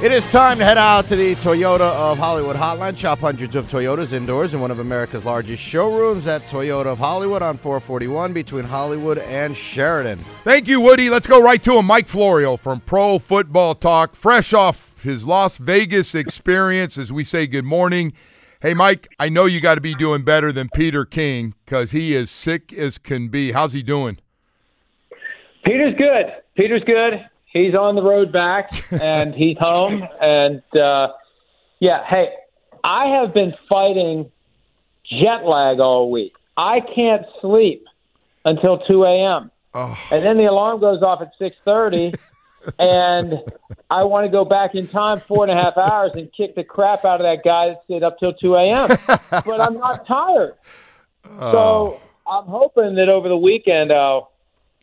It is time to head out to the Toyota of Hollywood hotline. Shop hundreds of Toyotas indoors in one of America's largest showrooms at Toyota of Hollywood on 441 between Hollywood and Sheridan. Thank you, Woody. Let's go right to him. Mike Florio from Pro Football Talk, fresh off his Las Vegas experience as we say good morning. Hey, Mike, I know you got to be doing better than Peter King because he is sick as can be. How's he doing? Peter's good. Peter's good. He's on the road back and he's home. And uh, yeah, hey, I have been fighting jet lag all week. I can't sleep until 2 a.m. Oh. And then the alarm goes off at 6:30, and I want to go back in time four and a half hours and kick the crap out of that guy that stayed up till 2 a.m. but I'm not tired, so I'm hoping that over the weekend I'll,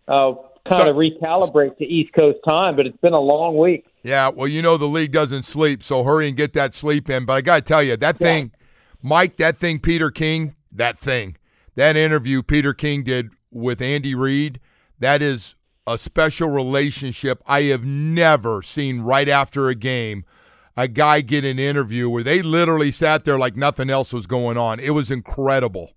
I'll kind of recalibrate to East Coast time. But it's been a long week. Yeah, well, you know the league doesn't sleep, so hurry and get that sleep in. But I got to tell you, that thing, Mike, that thing, Peter King, that thing, that interview Peter King did with Andy Reid, that is a special relationship I have never seen right after a game. A guy get an interview where they literally sat there like nothing else was going on. It was incredible.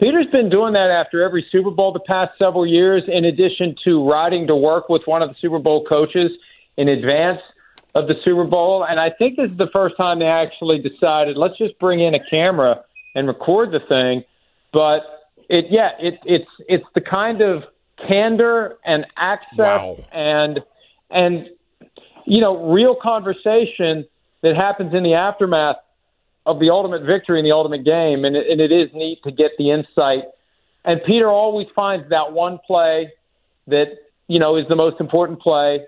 Peter's been doing that after every Super Bowl the past several years, in addition to riding to work with one of the Super Bowl coaches in advance of the Super Bowl. And I think this is the first time they actually decided, let's just bring in a camera and record the thing. But it, yeah, it, it's it's the kind of candor and access Wow. and and you know real conversation that happens in the aftermath of the ultimate victory in the ultimate game, and it, and it is neat to get the insight. And Peter always finds that one play that you know is the most important play,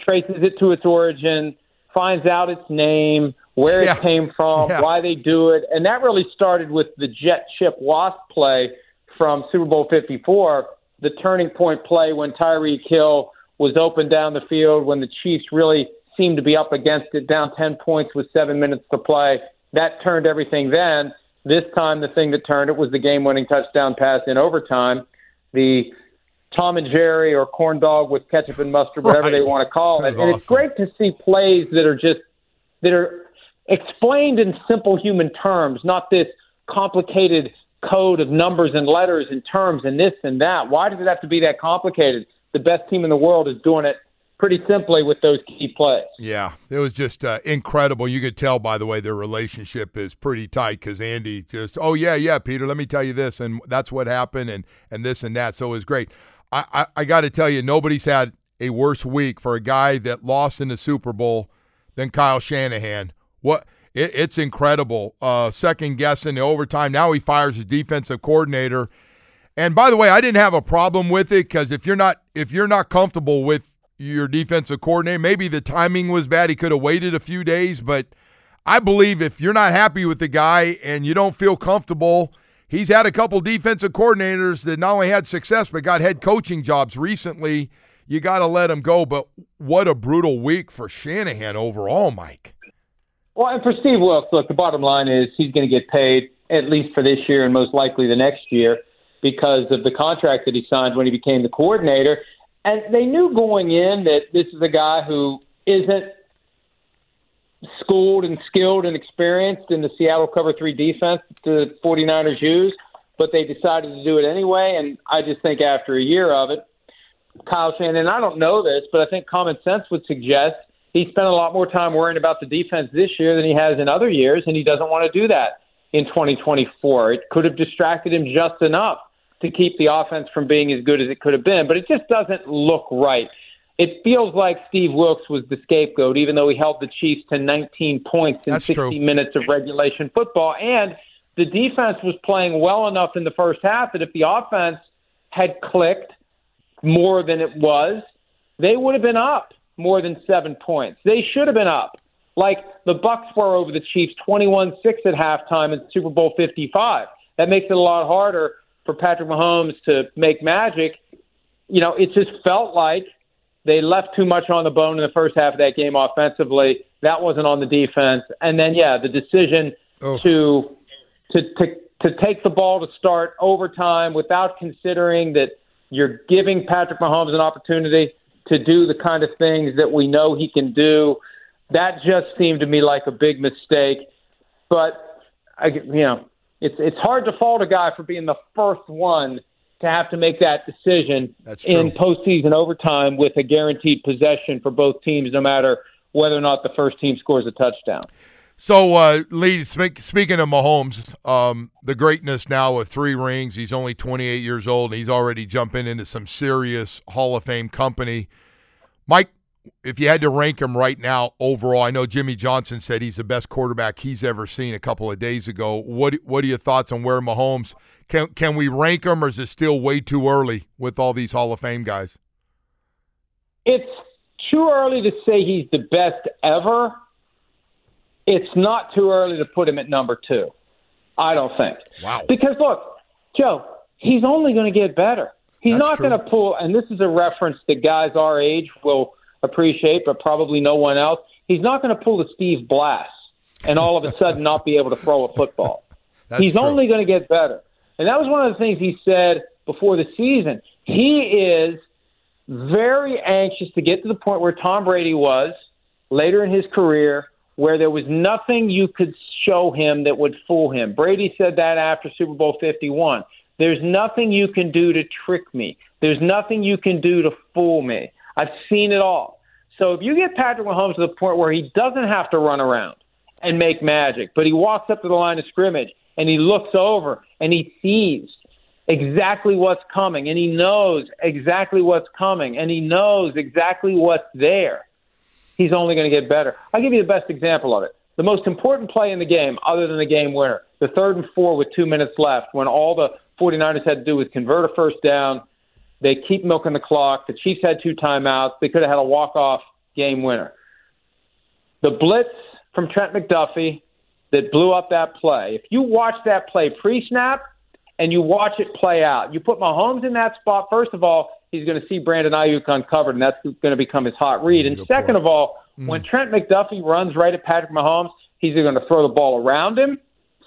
traces it to its origin, finds out its name, where Yeah. it came from, Yeah. why they do it, and that really started with the jet chip wasp play from Super Bowl 54, the turning point play when Tyreek Hill was open down the field when the Chiefs really seemed to be up against it, down 10 points with seven minutes to play. That turned everything then. This time, the thing that turned it was the game winning touchdown pass in overtime. The Tom and Jerry or corn dog with ketchup and mustard, whatever they want to call it. That's And it's great to see plays that are just that are explained in simple human terms, not this complicated code of numbers and letters and terms and this and that. Why does it have to be that complicated? The best team in the world is doing it pretty simply with those key plays. Yeah, it was just uh, incredible. You could tell, by the way, their relationship is pretty tight because Andy just, oh yeah, yeah, Peter, let me tell you this, and that's what happened, and and this and that. So it was great. I I, I got to tell you, nobody's had a worse week for a guy that lost in the Super Bowl than Kyle Shanahan. What? It, it's incredible. Uh, second guessing the overtime. Now he fires his defensive coordinator. And by the way, I didn't have a problem with it because if you're not if you're not comfortable with your defensive coordinator, maybe the timing was bad. He could have waited a few days, but I believe if you're not happy with the guy and you don't feel comfortable, he's had a couple defensive coordinators that not only had success but got head coaching jobs recently. You got to let him go. But what a brutal week for Shanahan overall, Mike. Well, and for Steve Wilks, look, the bottom line is he's going to get paid at least for this year and most likely the next year because of the contract that he signed when he became the coordinator. And they knew going in that this is a guy who isn't schooled and skilled and experienced in the Seattle cover three defense the 49ers use, but they decided to do it anyway. And I just think after a year of it, Kyle Shanahan. I don't know this, but I think common sense would suggest he spent a lot more time worrying about the defense this year than he has in other years, and he doesn't want to do that in 2024. It could have distracted him just enough to keep the offense from being as good as it could have been, but it just doesn't look right. It feels like Steve Wilks was the scapegoat, even though he held the Chiefs to 19 points in That's 60 true. minutes of regulation football. And the defense was playing well enough in the first half that if the offense had clicked more than it was, they would have been up more than seven points. They should have been up, like the Bucks were over the Chiefs, 21-6 at halftime in Super Bowl 55. That makes it a lot harder for Patrick Mahomes to make magic. You know, it just felt like they left too much on the bone in the first half of that game offensively. That wasn't on the defense. And then, yeah, the decision Oh. to to to to take the ball to start overtime without considering that you're giving Patrick Mahomes an opportunity to do the kind of things that we know he can do. That just seemed to me like a big mistake. But I, you know, it's it's hard to fault a guy for being the first one to have to make that decision in postseason overtime with a guaranteed possession for both teams, no matter whether or not the first team scores a touchdown. So, uh, Lee, speak, speaking of Mahomes, um, the greatness now of three rings. He's only 28 years old, and he's already jumping into some serious Hall of Fame company. Mike, if you had to rank him right now overall, I know Jimmy Johnson said he's the best quarterback he's ever seen a couple of days ago. What What are your thoughts on where Mahomes can can we rank him, or is it still way too early with all these Hall of Fame guys? It's too early to say he's the best ever. It's not too early to put him at number two. I don't think. Wow. Because look, Joe, he's only going to get better. He's That's not going to pull, and this is a reference that guys our age will appreciate, but probably no one else. He's not going to pull the Steve Blass and all of a sudden not be able to throw a football. That's He's true. only going to get better. And that was one of the things he said before the season. He is very anxious to get to the point where Tom Brady was later in his career, where there was nothing you could show him that would fool him. Brady said that after Super Bowl 51. There's nothing you can do to trick me. There's nothing you can do to fool me. I've seen it all. So if you get Patrick Mahomes to the point where he doesn't have to run around and make magic, but he walks up to the line of scrimmage and he looks over and he sees exactly what's coming and he knows exactly what's coming and he knows exactly what's there. He's only going to get better. I'll give you the best example of it. The most important play in the game, other than the game winner, the third and four with two minutes left, when all the 49ers had to do was convert a first down. They keep milking the clock. The Chiefs had two timeouts. They could have had a walk-off game winner. The blitz from Trent McDuffie that blew up that play. If you watch that play pre-snap and you watch it play out, you put Mahomes in that spot. First of all, he's going to see Brandon Aiyuk uncovered, and that's going to become his hot read. And second of all, when Trent McDuffie runs right at Patrick Mahomes, he's either going to throw the ball around him,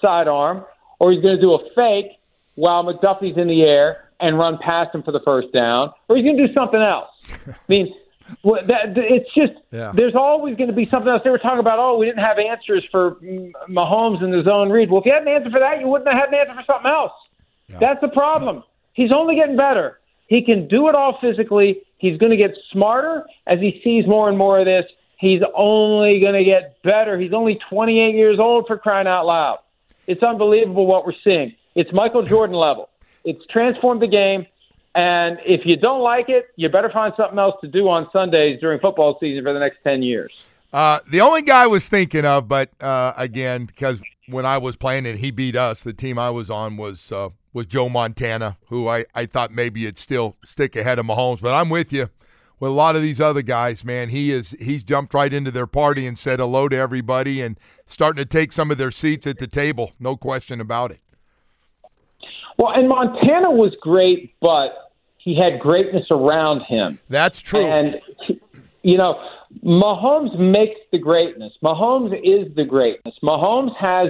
sidearm, or he's going to do a fake while McDuffie's in the air and run past him for the first down, or he's going to do something else. I mean, well, that, it's just Yeah. there's always going to be something else. They were talking about, oh, we didn't have answers for Mahomes in the zone read. Well, if you had an answer for that, you wouldn't have had an answer for something else. That's the problem. He's only getting better. He can do it all physically. He's going to get smarter as he sees more and more of this. He's only going to get better. He's only 28 years old for crying out loud. It's unbelievable what we're seeing. It's Michael Jordan level. It's transformed the game. And if you don't like it, you better find something else to do on Sundays during football season for the next 10 years. Uh, the only guy I was thinking of, but uh, again, because when I was playing and he beat us, the team I was on was uh, was Joe Montana, who I, I thought maybe it'd still stick ahead of Mahomes. But I'm with you. With a lot of these other guys, man, he is he's jumped right into their party and said hello to everybody and starting to take some of their seats at the table. No question about it. Well, and Montana was great, but he had greatness around him. That's true. And, you know, Mahomes makes the greatness. Mahomes is the greatness. Mahomes has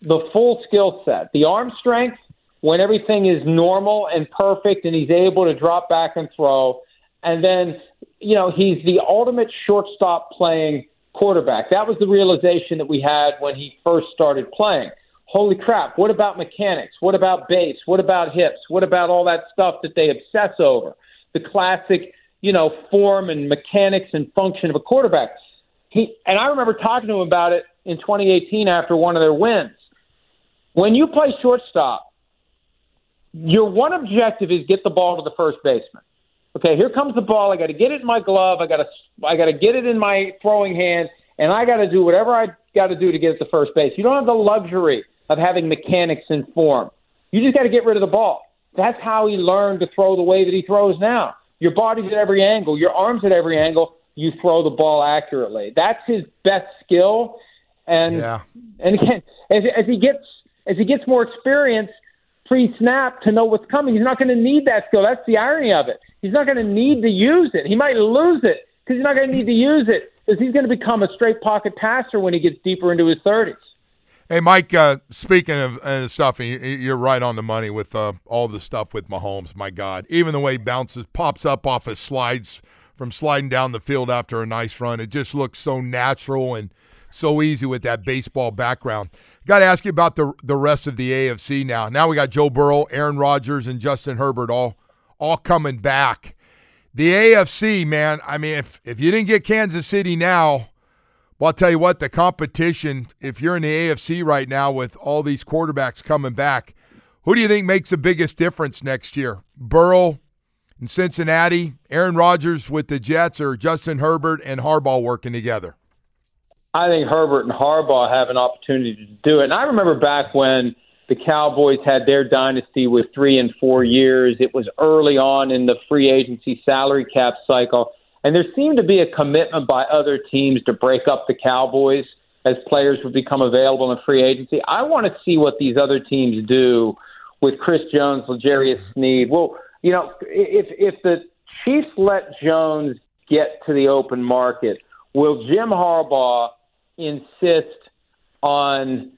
the full skill set, the arm strength when everything is normal and perfect and he's able to drop back and throw. And then, you know, he's the ultimate shortstop playing quarterback. That was the realization that we had when he first started playing. Holy crap, what about mechanics? What about base? What about hips? What about all that stuff that they obsess over? the classic, you know, form and mechanics and function of a quarterback. He and I remember talking to him about it in 2018 after one of their wins. When you play shortstop, your one objective is get the ball to the first baseman. Okay, here comes the ball. I got to get it in my glove. I got to I got to get it in my throwing hand, and I got to do whatever I got to do to get it to first base. You don't have the luxury of having mechanics in form. You just got to get rid of the ball. That's how he learned to throw the way that he throws now. Your body's at every angle, your arms at every angle. You throw the ball accurately. That's his best skill. And Yeah. and again, as, as he gets as he gets more experience pre-snap to know what's coming, he's not going to need that skill. That's the irony of it. He's not going to need to use it. He might lose it because he's not going to need to use it because he's going to become a straight pocket passer when he gets deeper into his thirties. Hey, Mike, uh, speaking of uh, stuff, you- you're right on the money with uh, all the stuff with Mahomes. My God. Even the way he bounces, pops up off his slides from sliding down the field after a nice run. It just looks so natural and so easy with that baseball background. Got to ask you about the the rest of the AFC now. Now we got Joe Burrow, Aaron Rodgers, and Justin Herbert all all coming back. The AFC, man. I mean, if if you didn't get Kansas City now, well, I'll tell you what, the competition, if you're in the AFC right now with all these quarterbacks coming back, who do you think makes the biggest difference next year? Burrow in Cincinnati, Aaron Rodgers with the Jets, or Justin Herbert and Harbaugh working together? I think Herbert and Harbaugh have an opportunity to do it. And I remember back when the Cowboys had their dynasty with three and four years. It was early on in the free agency salary cap cycle. And there seemed to be a commitment by other teams to break up the Cowboys as players would become available in free agency. I want to see what these other teams do with Chris Jones, L'Jarius Sneed. Well, you know, if if the Chiefs let Jones get to the open market, will Jim Harbaugh insist on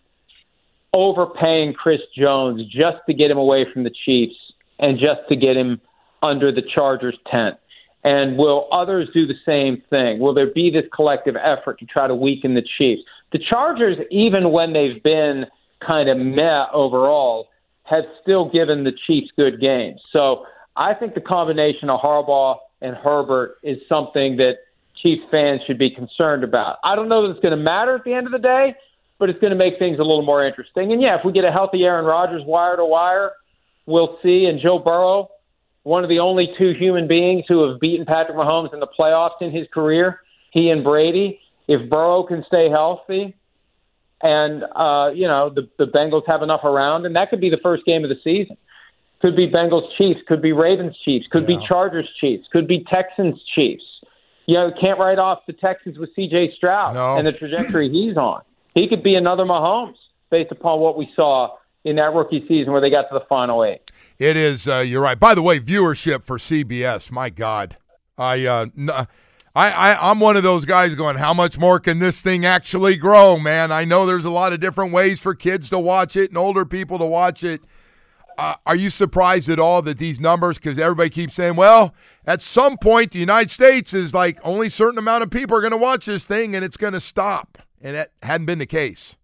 overpaying Chris Jones just to get him away from the Chiefs and just to get him under the Chargers tent? And will others do the same thing? Will there be this collective effort to try to weaken the Chiefs? The Chargers, even when they've been kind of meh overall, have still given the Chiefs good games. So I think the combination of Harbaugh and Herbert is something that Chiefs fans should be concerned about. I don't know that it's going to matter at the end of the day, but it's going to make things a little more interesting. And yeah, if we get a healthy Aaron Rodgers wire to wire, we'll see. And Joe Burrow, one of the only two human beings who have beaten Patrick Mahomes in the playoffs in his career, he and Brady. If Burrow can stay healthy, and uh, you know the the Bengals have enough around, and that could be the first game of the season. Could be Bengals Chiefs, could be Ravens Chiefs, could be Chargers Chiefs, could be Texans Chiefs. You know, can't write off the Texans with C.J. Stroud No. and the trajectory he's on. He could be another Mahomes based upon what we saw in that rookie season where they got to the final eight. It is. Uh, you're right. By the way, viewership for CBS. My God, I, uh, n- I, I, I'm one of those guys going. How much more can this thing actually grow, man? I know there's a lot of different ways for kids to watch it and older people to watch it. Uh, are you surprised at all that these numbers? Because everybody keeps saying, well, at some point, the United States is like only certain amount of people are going to watch this thing, and it's going to stop. And that hadn't been the case.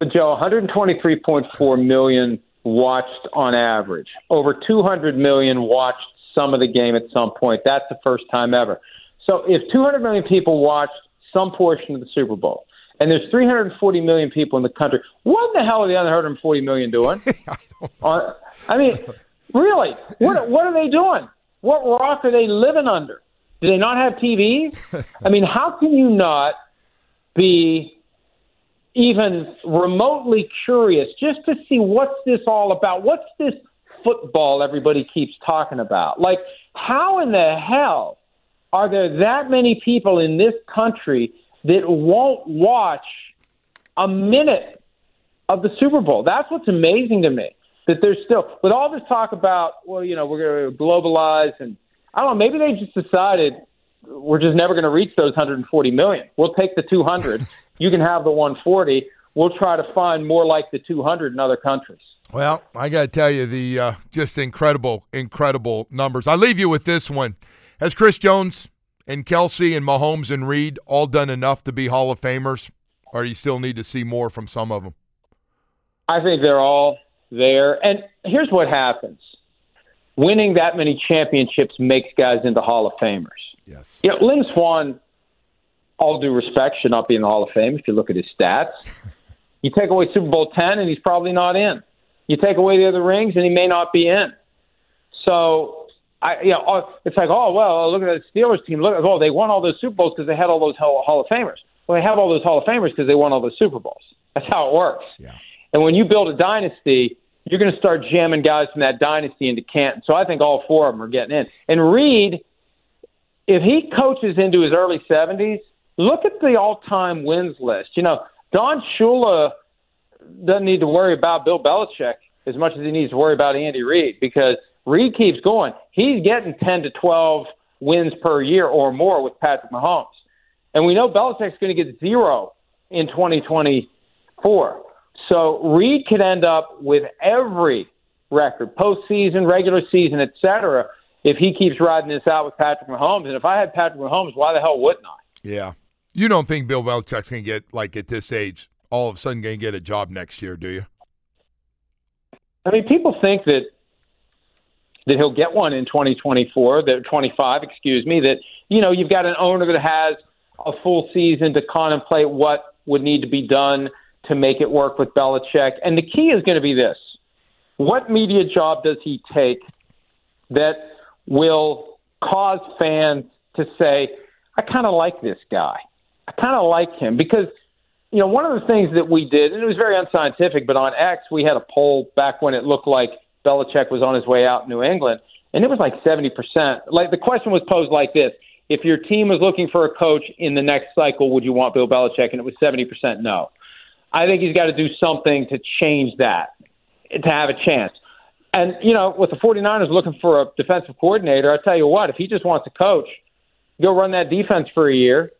But Joe, 123.4 million watched on average. Over 200 million watched some of the game at some point. That's the first time ever. So if 200 million people watched some portion of the Super Bowl, and there's 340 million people in the country, what the hell are the other 140 million doing? Uh, I mean, really, what what are they doing? What rock are they living under? Do they not have TVs? I mean, how can you not be even remotely curious just to see what's this all about? What's this football everybody keeps talking about? Like, how in the hell are there that many people in this country that won't watch a minute of the Super Bowl? That's what's amazing to me. That there's still, with all this talk about, well, you know, we're going to globalize and I don't know, maybe they just decided we're just never going to reach those 140 million. We'll take the 200. you can have the 140. We'll try to find more like the 200 in other countries. Well, I got to tell you, the uh, just incredible, incredible numbers. I leave you with this one. Has Chris Jones and Kelce and Mahomes and Reid all done enough to be Hall of Famers, or do you still need to see more from some of them? I think they're all there. And here's what happens winning that many championships makes guys into Hall of Famers. Yes. You know, Lynn Swann, all due respect, should not be in the Hall of Fame if you look at his stats. You take away Super Bowl ten, and he's probably not in. You take away the other rings, and he may not be in. So, I, you know, it's like, oh well, look at the Steelers team. Look, oh, they won all those Super Bowls because they had all those Hall, of Famers. Well, they have all those Hall of Famers because they won all those Super Bowls. That's how it works. Yeah. And when you build a dynasty, you're going to start jamming guys from that dynasty into Canton. So I think all four of them are getting in. And Reid, if he coaches into his early 70s, look at the all-time wins list. You know, Don Shula doesn't need to worry about Bill Belichick as much as he needs to worry about Andy Reid because Reid keeps going. He's getting 10 to 12 wins per year or more with Patrick Mahomes. And we know Belichick's going to get zero in 2024. So Reid could end up with every record, postseason, regular season, et cetera, if he keeps riding this out with Patrick Mahomes. And if I had Patrick Mahomes, why the hell wouldn't I? Yeah. You don't think Bill Belichick's going to get, like, at this age, all of a sudden going to get a job next year, do you? I mean, people think that that he'll get one in 2024, that 25, excuse me, that, you know, you've got an owner that has a full season to contemplate what would need to be done to make it work with Belichick. And the key is going to be this what media job does he take that will cause fans to say, I kind of like this guy? I kind of like him because, you know, one of the things that we did, and it was very unscientific, but on X, we had a poll back when it looked like Belichick was on his way out in New England, and it was like 70%. Like the question was posed like this if your team was looking for a coach in the next cycle, would you want Bill Belichick? And it was 70% no. I think he's got to do something to change that to have a chance. And, you know, with the 49ers looking for a defensive coordinator, I tell you what, if he just wants to coach, go run that defense for a year,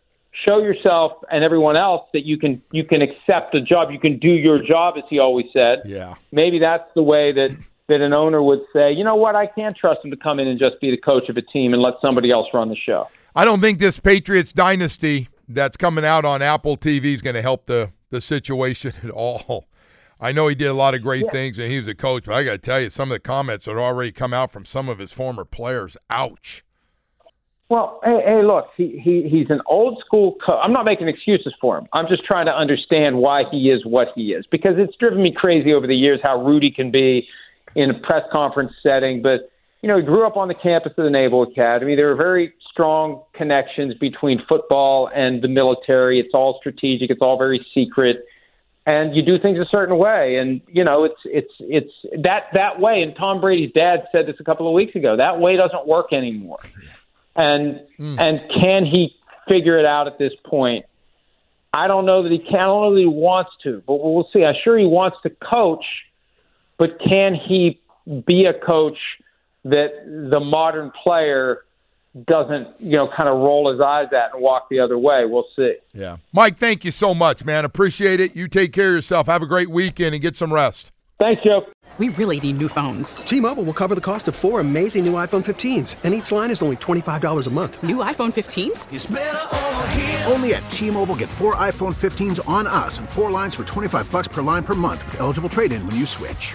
show yourself and everyone else that you can you can accept a job, you can do your job as he always said. Yeah. Maybe that's the way that that an owner would say, you know what, I can't trust him to come in and just be the coach of a team and let somebody else run the show. I don't think this Patriots dynasty that's coming out on Apple TV is going to help the the situation at all. I know he did a lot of great yeah. things and he was a coach, but I got to tell you, some of the comments that already come out from some of his former players. Ouch. Well, hey, hey look, he, he he's an old school coach. I'm not making excuses for him. I'm just trying to understand why he is what he is because it's driven me crazy over the years how Rudy can be in a press conference setting. But you know, he grew up on the campus of the Naval Academy. There are very strong connections between football and the military. It's all strategic. It's all very secret and you do things a certain way. And you know it's it's it's that that way. And Tom Brady's dad said this a couple of weeks ago that way doesn't work anymore. And mm. and can he figure it out at this point? I don't know that he can. I don't know that he wants to but we'll see. I'm sure he wants to coach but can he be a coach that the modern player doesn't, you know, kind of roll his eyes at and walk the other way. We'll see. Yeah. Mike, thank you so much, man. Appreciate it. You take care of yourself. Have a great weekend and get some rest. Thanks, Joe. We really need new phones. T Mobile will cover the cost of four amazing new iPhone 15s, and each line is only $25 a month. New iPhone 15s? Only at T Mobile get four iPhone 15s on us and four lines for 25 bucks per line per month with eligible trade in when you switch.